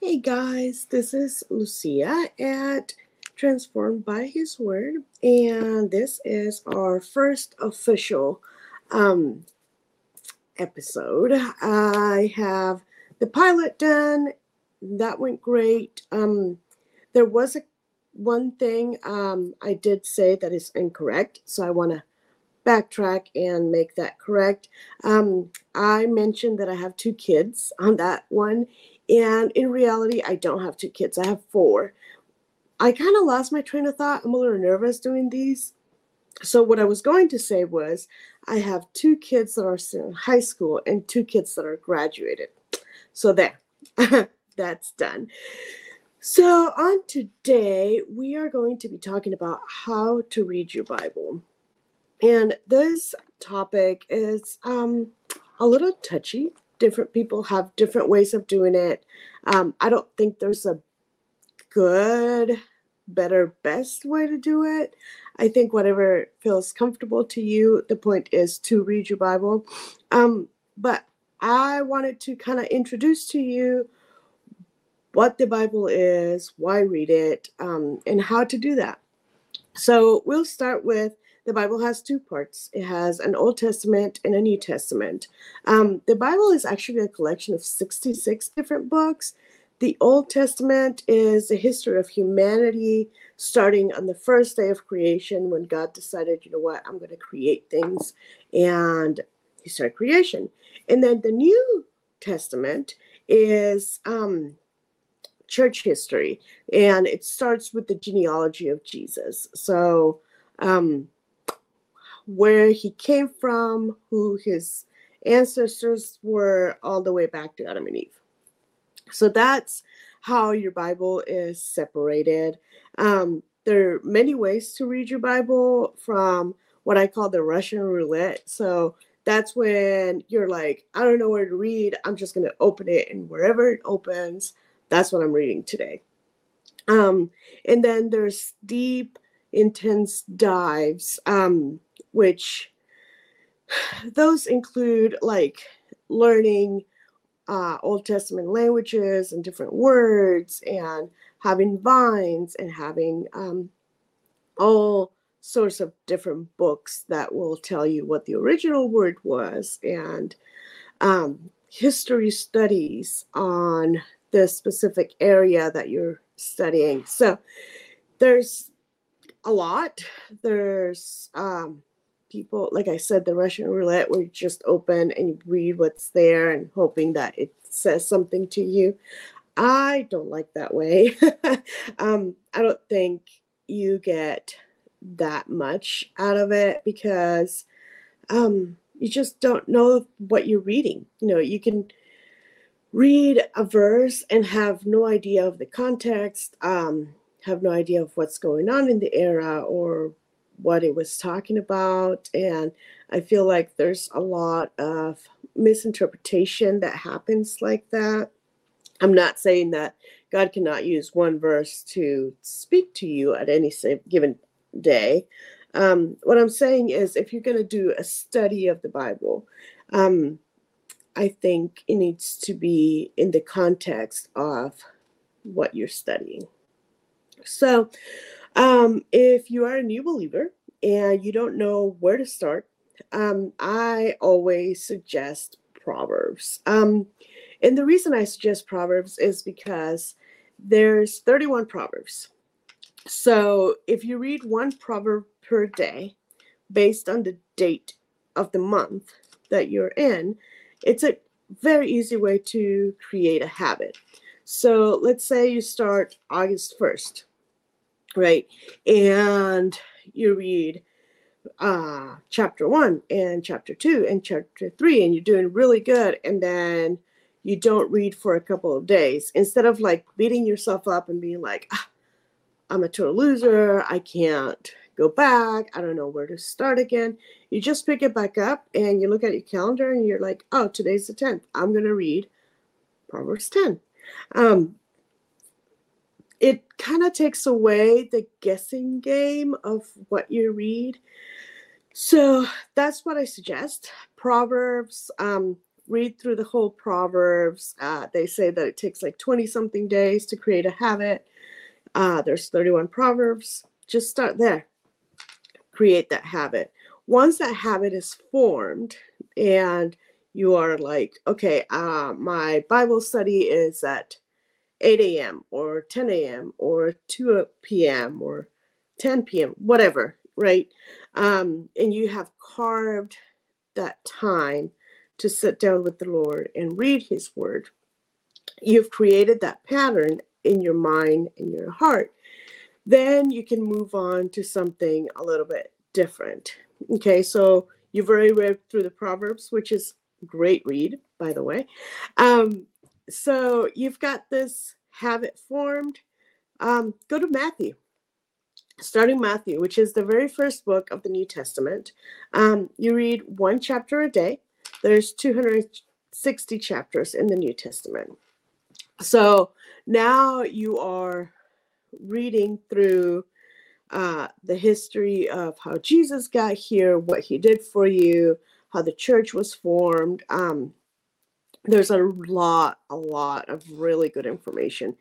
Hey guys, this is Lucia at Transformed by His Word, and this is our first official um, episode. I have the pilot done, that went great. Um, there was a one thing um, I did say that is incorrect, so I want to backtrack and make that correct. Um, I mentioned that I have two kids on that one, and in reality, I don't have two kids, I have four. I kind of lost my train of thought. I'm a little nervous doing these. So, what I was going to say was, I have two kids that are still in high school and two kids that are graduated. So, there, that's done. So, on today, we are going to be talking about how to read your Bible. And this topic is um, a little touchy different people have different ways of doing it. Um, I don't think there's a good, better, best way to do it. I think whatever feels comfortable to you, the point is to read your Bible. Um, but I wanted to kind of introduce to you what the Bible is, why read it, um, and how to do that. So we'll start with the Bible has two parts. It has an Old Testament and a New Testament. Um, the Bible is actually a collection of 66 different books. The Old Testament is a history of humanity starting on the first day of creation when God decided, you know what, I'm going to create things. And he started creation. And then the New Testament is um, church history, and it starts with the genealogy of Jesus. So, um, where he came from, who his ancestors were, all the way back to Adam and Eve. So that's how your Bible is separated. Um, there are many ways to read your Bible from what I call the Russian roulette. So that's when you're like, I don't know where to read. I'm just going to open it, and wherever it opens, that's what I'm reading today. Um, and then there's deep, intense dives. Um, which those include like learning uh, Old Testament languages and different words and having Vine's and having um, all sorts of different books that will tell you what the original word was and um, history studies on the specific area that you're studying. So there's a lot. There's um, people, like I said, the Russian roulette where you just open and you read what's there and hoping that it says something to you. I don't like that way. um, I don't think you get that much out of it because um, you just don't know what you're reading. You know, you can read a verse and have no idea of the context, um, have no idea of what's going on in the era or what it was talking about. And I feel like there's a lot of misinterpretation that happens like that. I'm not saying that God cannot use one verse to speak to you at any given day. Um, what I'm saying is, if you're going to do a study of the Bible, um, I think it needs to be in the context of what you're studying. So, um, if you are a new believer and you don't know where to start, um, I always suggest Proverbs. Um, and the reason I suggest Proverbs is because there's 31 Proverbs. So if you read one proverb per day based on the date of the month that you're in, it's a very easy way to create a habit. So let's say you start August 1st right? And you read uh, chapter one and chapter two and chapter three, and you're doing really good. And then you don't read for a couple of days. Instead of like beating yourself up and being like, ah, I'm a total loser, I can't go back, I don't know where to start again. You just pick it back up and you look at your calendar and you're like, oh, today's the 10th. I'm going to read Proverbs 10. Um, it kind of takes away the guessing game of what you read. So that's what I suggest. Proverbs, um, read through the whole Proverbs. Uh, they say that it takes like 20 something days to create a habit. Uh, there's 31 Proverbs. Just start there. Create that habit. Once that habit is formed and you are like, okay, uh, my Bible study is at 8 a.m. or 10 a.m. or 2 p.m. or 10 p.m., whatever, right? Um, and you have carved that time to sit down with the Lord and read His Word. You've created that pattern in your mind and your heart. Then you can move on to something a little bit different. Okay, so you've already read through the Proverbs, which is great read, by the way. Um, so you've got this habit formed. Um, go to Matthew starting Matthew, which is the very first book of the New Testament. Um, you read one chapter a day. There's 260 chapters in the New Testament. So now you are reading through uh, the history of how Jesus got here, what he did for you, how the church was formed. Um, there's a lot, a lot of really good information.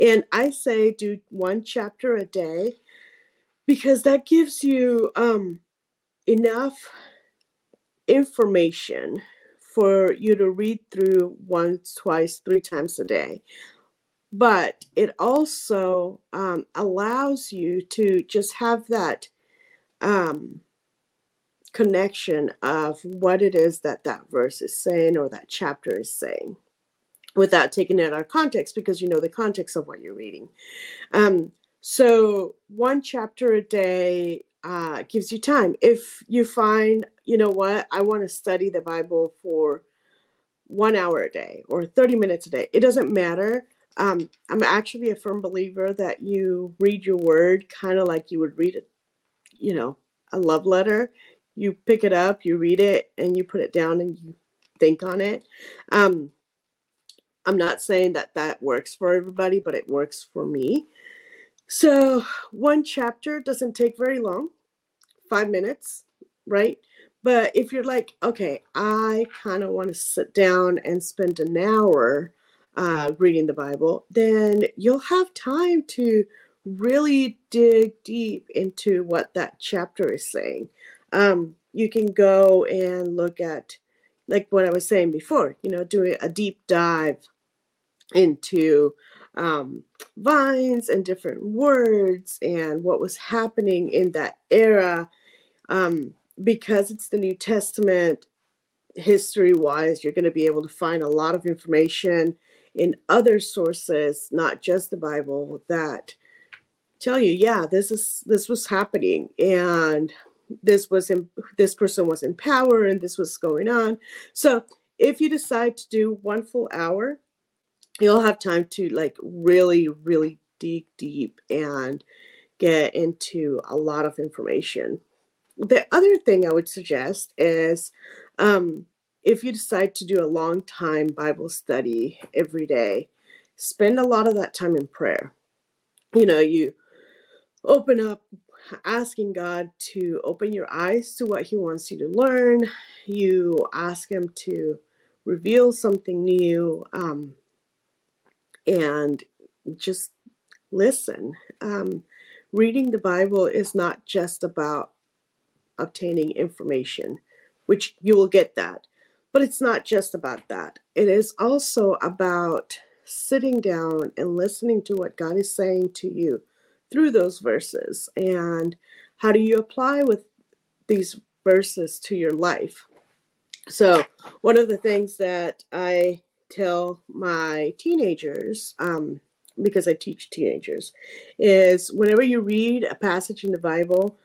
And I say do one chapter a day because that gives you um, enough information for you to read through once, twice, three times a day. But it also um, allows you to just have that um, connection of what it is that that verse is saying or that chapter is saying without taking it out of context because you know the context of what you're reading. Um, so one chapter a day uh, gives you time. If you find, you know what, I want to study the Bible for one hour a day or 30 minutes a day, it doesn't matter. Um, I'm actually a firm believer that you read your word kind of like you would read it, you know, a love letter. You pick it up, you read it, and you put it down and you think on it. Um, I'm not saying that that works for everybody, but it works for me. So, one chapter doesn't take very long, five minutes, right? But if you're like, okay, I kind of want to sit down and spend an hour uh, reading the Bible, then you'll have time to really dig deep into what that chapter is saying. Um, you can go and look at, like what I was saying before, you know, doing a deep dive into um, Vine's and different words and what was happening in that era. Um, because it's the New Testament, history wise, you're going to be able to find a lot of information in other sources, not just the Bible, that tell you, yeah, this is this was happening and this was in this person was in power and this was going on. So if you decide to do one full hour, you'll have time to like really, really dig deep and get into a lot of information. The other thing I would suggest is um, if you decide to do a long time Bible study every day, spend a lot of that time in prayer. You know, you open up asking God to open your eyes to what He wants you to learn. You ask Him to reveal something new. Um, and just listen. Um, reading the Bible is not just about obtaining information, which you will get that, but it's not just about that. It is also about sitting down and listening to what God is saying to you through those verses and how do you apply with these verses to your life. So, one of the things that I tell my teenagers, um, because I teach teenagers, is whenever you read a passage in the Bible,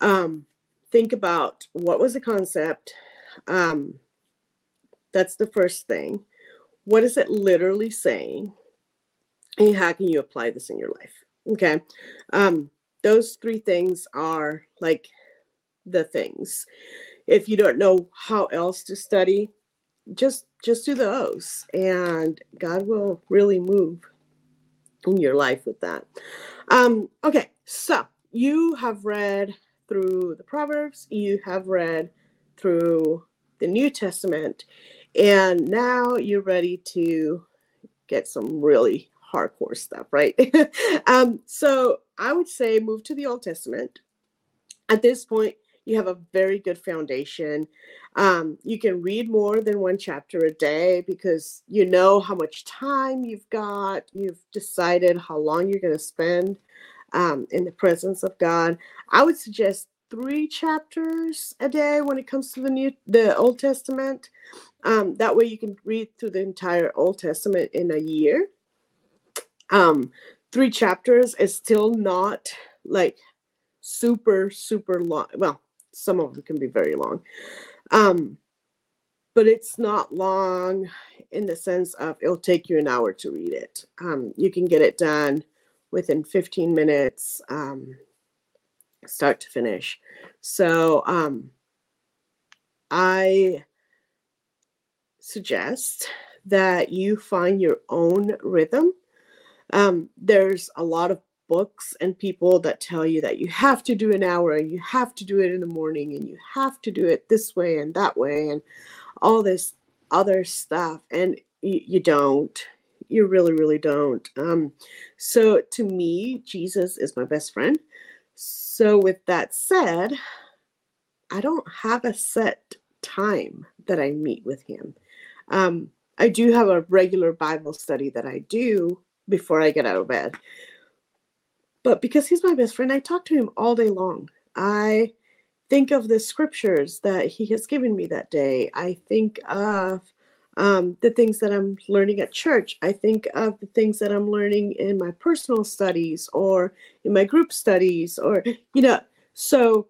um, think about what was the concept. Um, that's the first thing. What is it literally saying? And how can you apply this in your life? Okay. Um, those three things are like the things. If you don't know how else to study, just just do those and god will really move in your life with that um okay so you have read through the proverbs you have read through the new testament And now you're ready to get some really hardcore stuff, right? um, so I would say move to the Old Testament. At this point, you have a very good foundation. Um, you can read more than one chapter a day because you know how much time you've got. You've decided how long you're going to spend um, in the presence of God. I would suggest three chapters a day when it comes to the new the Old Testament. Um, that way you can read through the entire Old Testament in a year. Um, three chapters is still not like super super long. Well, some of them can be very long. Um, but it's not long in the sense of it'll take you an hour to read it. Um, you can get it done within 15 minutes, um, start to finish. So um, I suggest that you find your own rhythm. Um, there's a lot of books and people that tell you that you have to do an hour and you have to do it in the morning and you have to do it this way and that way and all this other stuff and you, you don't. You really really don't. Um so to me jesus is my best friend. So with that said i don't have a set time that i meet with him. Um i do have a regular bible study that i do before i get out of bed but because he's my best friend, I talk to him all day long. I think of the scriptures that he has given me that day. I think of um, the things that I'm learning at church. I think of the things that I'm learning in my personal studies or in my group studies, or, you know, so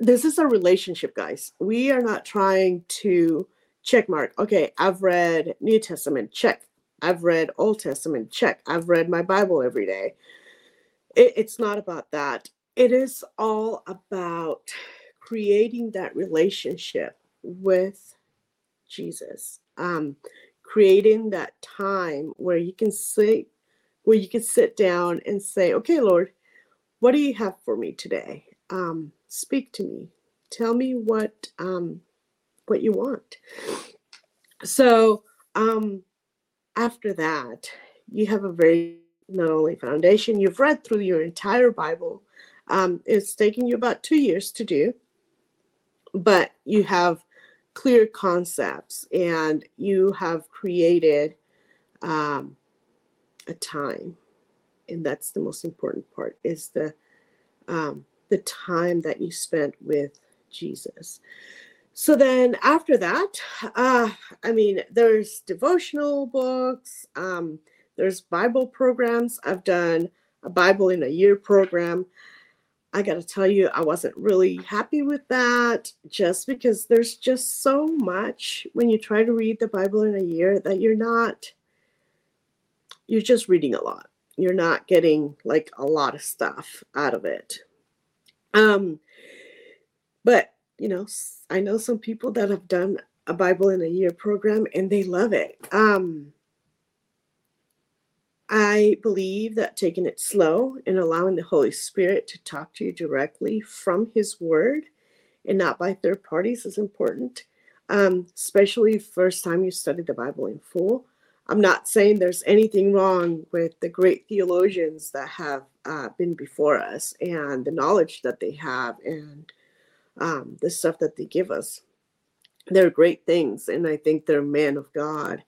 this is a relationship, guys. We are not trying to check mark. Okay, I've read New Testament, check. I've read Old Testament, check. I've read my Bible every day it, it's not about that. It is all about creating that relationship with Jesus. Um, creating that time where you can sit, where you can sit down and say, "Okay, Lord, what do you have for me today? Um, speak to me. Tell me what um, what you want." So um, after that, you have a very not only foundation, you've read through your entire Bible. Um, it's taken you about two years to do, but you have clear concepts and you have created um, a time. And that's the most important part is the um, the time that you spent with Jesus. So then after that, uh, I mean, there's devotional books. Um, there's Bible programs. I've done a Bible in a year program. I got to tell you, I wasn't really happy with that just because there's just so much when you try to read the Bible in a year that you're not, you're just reading a lot. You're not getting like a lot of stuff out of it. Um, but you know, I know some people that have done a Bible in a year program and they love it. Um, I believe that taking it slow and allowing the Holy Spirit to talk to you directly from His Word and not by third parties is important, um, especially first time you study the Bible in full. I'm not saying there's anything wrong with the great theologians that have uh, been before us and the knowledge that they have and um, the stuff that they give us. They're great things, and I think they're men of God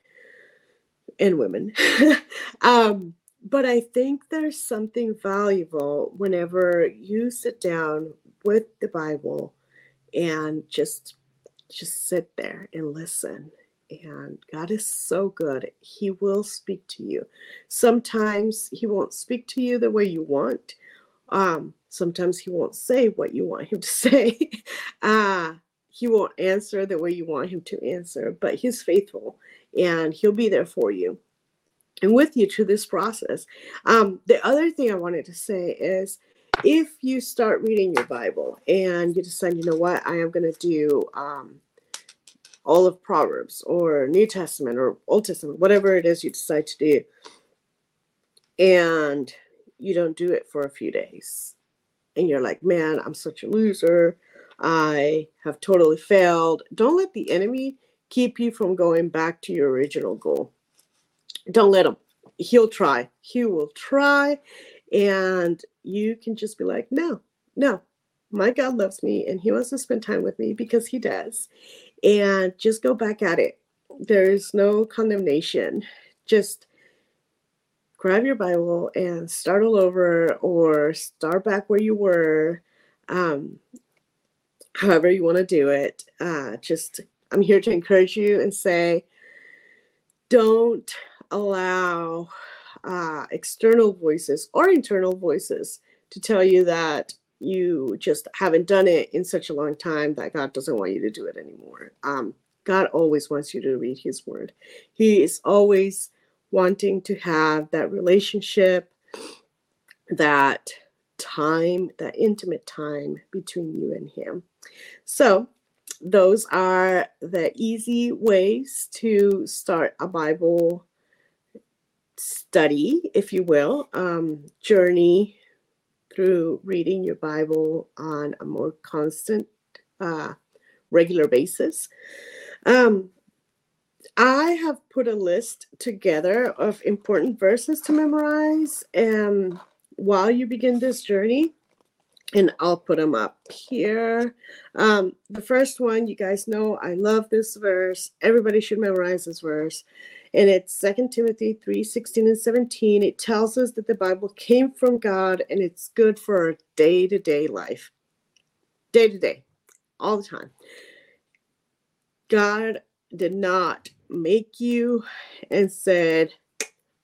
and women. um, but I think there's something valuable whenever you sit down with the Bible and just just sit there and listen. And God is so good. He will speak to you. Sometimes he won't speak to you the way you want. Um, sometimes he won't say what you want him to say. uh, he won't answer the way you want him to answer, but he's faithful and he'll be there for you and with you to this process. Um, the other thing I wanted to say is if you start reading your Bible and you decide, you know what, I am going to do um, all of Proverbs or New Testament or Old Testament, whatever it is you decide to do, and you don't do it for a few days, and you're like, man, I'm such a loser. I have totally failed. Don't let the enemy keep you from going back to your original goal. Don't let him. He'll try. He will try. And you can just be like, no, no, my God loves me and he wants to spend time with me because he does. And just go back at it. There's no condemnation. Just grab your Bible and start all over or start back where you were. Um, however you want to do it. Uh, just I'm here to encourage you and say, don't allow uh, external voices or internal voices to tell you that you just haven't done it in such a long time that God doesn't want you to do it anymore. Um, God always wants you to read His Word. He is always wanting to have that relationship, that time, that intimate time between you and Him. So, those are the easy ways to start a Bible study, if you will, um, journey through reading your Bible on a more constant, uh, regular basis. Um, I have put a list together of important verses to memorize and while you begin this journey. And I'll put them up here. Um, the first one, you guys know I love this verse. Everybody should memorize this verse and it's Second Timothy 3 16 and 17. It tells us that the Bible came from God and it's good for our day to day life. Day to day, all the time. God did not make you and said,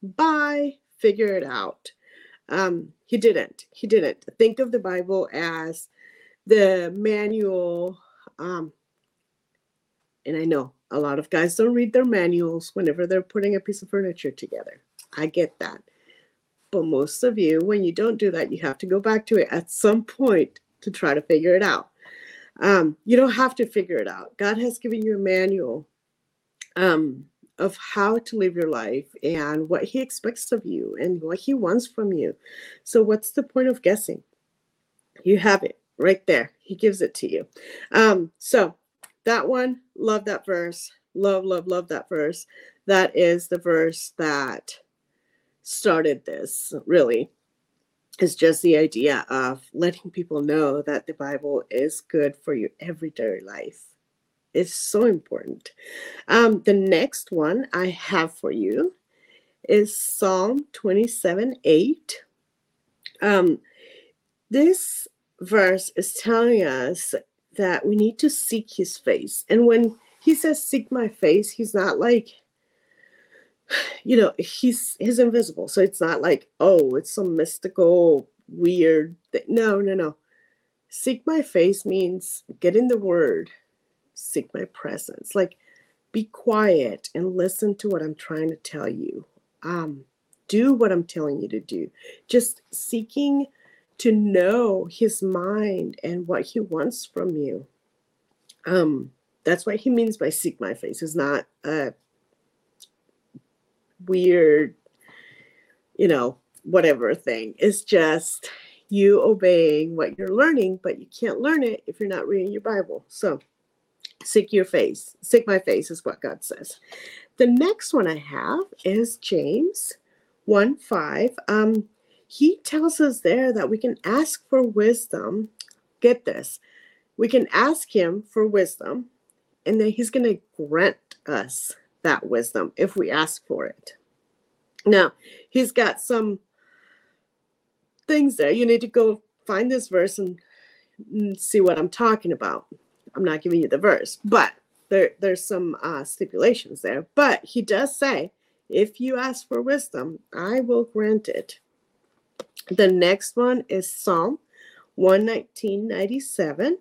bye, figure it out. Um, he didn't. He didn't. Think of the Bible as the manual. Um, and I know a lot of guys don't read their manuals whenever they're putting a piece of furniture together. I get that. But most of you, when you don't do that, you have to go back to it at some point to try to figure it out. Um, you don't have to figure it out. God has given you a manual um, of how to live your life and what He expects of you and what He wants from you. So, what's the point of guessing? You have it right there. He gives it to you. Um, so, that one, love that verse. Love, love, love that verse. That is the verse that started this, really. Is just the idea of letting people know that the Bible is good for your everyday life. It's so important. Um, the next one I have for you is Psalm 27 8. Um, this verse is telling us that we need to seek his face. And when he says seek my face, he's not like you know, he's he's invisible. So it's not like, oh, it's some mystical weird thing. No, no, no. Seek my face means get in the word, seek my presence. Like be quiet and listen to what I'm trying to tell you. Um, do what I'm telling you to do. Just seeking to know his mind and what he wants from you. Um, that's what he means by seek my face. It's not a weird, you know, whatever thing. It's just you obeying what you're learning, but you can't learn it if you're not reading your Bible. So seek your face. Seek my face is what God says. The next one I have is James 1 5. Um, he tells us there that we can ask for wisdom. Get this. We can ask him for wisdom, and then he's going to grant us that wisdom if we ask for it. Now, he's got some things there. You need to go find this verse and, see what I'm talking about. I'm not giving you the verse, but there, there's some uh, stipulations there. But he does say, if you ask for wisdom, I will grant it. The next one is Psalm 119.97.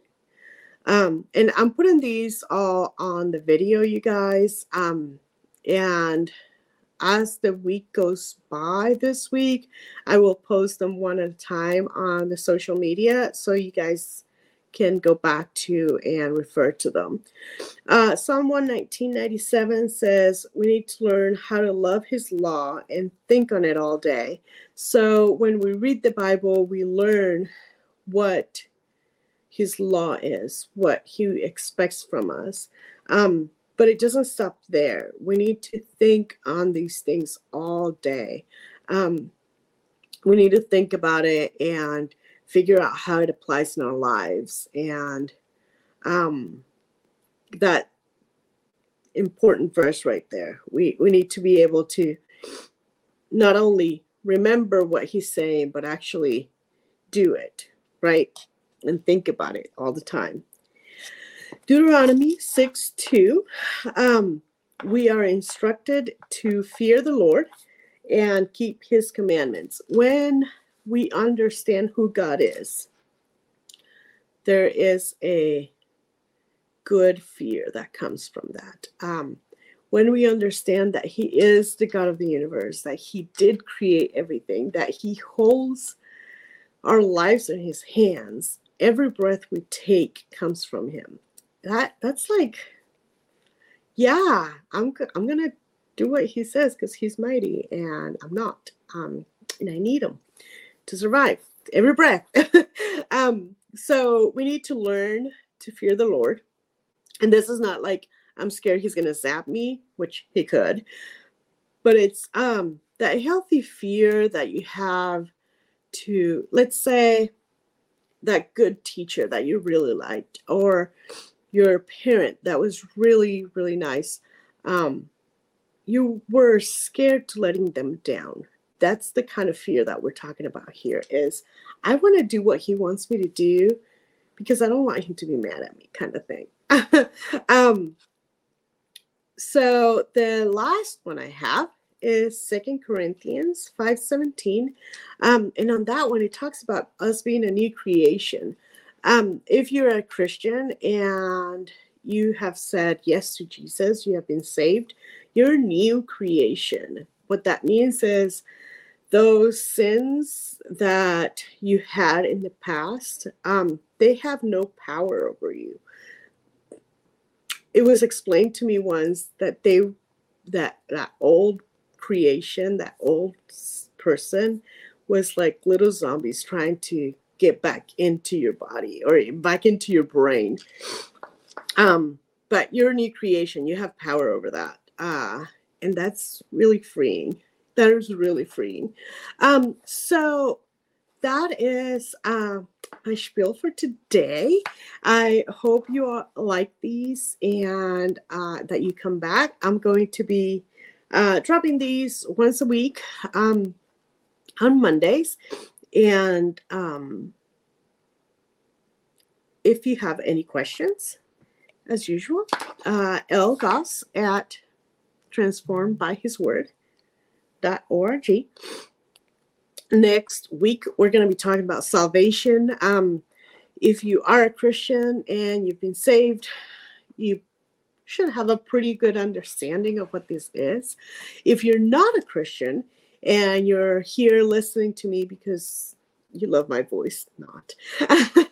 Um, and I'm putting these all on the video, you guys. Um, and as the week goes by this week, I will post them one at a time on the social media so you guys can go back to and refer to them. Uh, Psalm 119.97 says, We need to learn how to love His law and think on it all day. So when we read the Bible, we learn what His law is, what He expects from us. Um, but it doesn't stop there. We need to think on these things all day. Um, we need to think about it and figure out how it applies in our lives. And um, that important verse right there we we need to be able to not only remember what he's saying but actually do it right? And think about it all the time. Deuteronomy 6 2 um, we are instructed to fear the lord and keep his commandments. When we understand who God is, there is a good fear that comes from that. Um, when we understand that He is the God of the universe, that He did create everything, that He holds our lives in His hands, every breath we take comes from Him. That that's like, yeah, I'm I'm gonna do what He says because He's mighty and I'm not, um, and I need Him to survive every breath. um, so we need to learn to fear the Lord. And this is not like I'm scared he's gonna zap me, which he could, but it's um that healthy fear that you have to let's say that good teacher that you really liked or your parent that was really really nice um you were scared to letting them down that's the kind of fear that we're talking about here is i want to do what he wants me to do because i don't want him to be mad at me kind of thing. Um so the last one i have is second corinthians 5 17 um, and on that one it talks about us being a new creation. Um, if you're a christian and you have said yes to jesus you have been saved you're a new creation. What that means is those sins that you had in the past, um, they have no power over you. It was explained to me once that they that that old creation, that old person was like little zombies trying to get back into your body or back into your brain. Um, but you're a new creation, you have power over that. Uh, and that's really freeing that is really freeing. Um, so that is uh, my spiel for today. I hope you all like these and uh, that you come back. I'm going to be uh, dropping these once a week um, on Mondays. And um, if you have any questions, as usual, uh, L. Goss at Transformed by His Word org. Next week, we're going to be talking about salvation. Um, if you are a Christian and you've been saved, you should have a pretty good understanding of what this is. If you're not a Christian and you're here listening to me because you love my voice, not.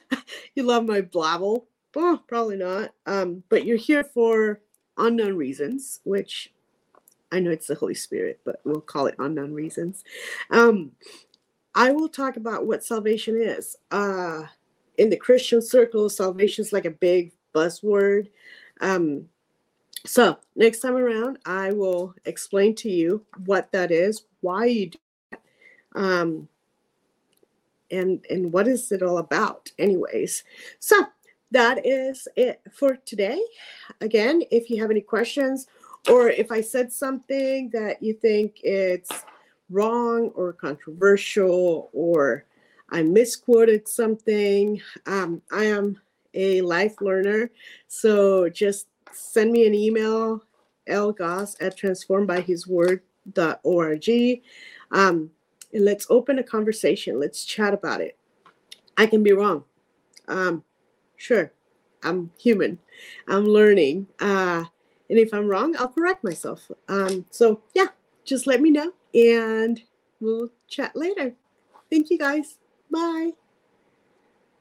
you love my blabble, oh, probably not. Um, but you're here for unknown reasons, which I know it's the Holy Spirit, but we'll call it unknown reasons. Um, I will talk about what salvation is. Uh, in the Christian circle, salvation is like a big buzzword. Um, so next time around, I will explain to you what that is, why you do that, um, and and what is it all about, anyways. So that is it for today. Again, if you have any questions or if I said something that you think it's wrong or controversial or I misquoted something, um, I am a life learner. So just send me an email, lgoss at transformedbyhisword.org. Um, and let's open a conversation. Let's chat about it. I can be wrong. Um, sure, I'm human. I'm learning. Uh, and if I'm wrong, I'll correct myself. Um, so, yeah, just let me know and we'll chat later. Thank you guys. Bye.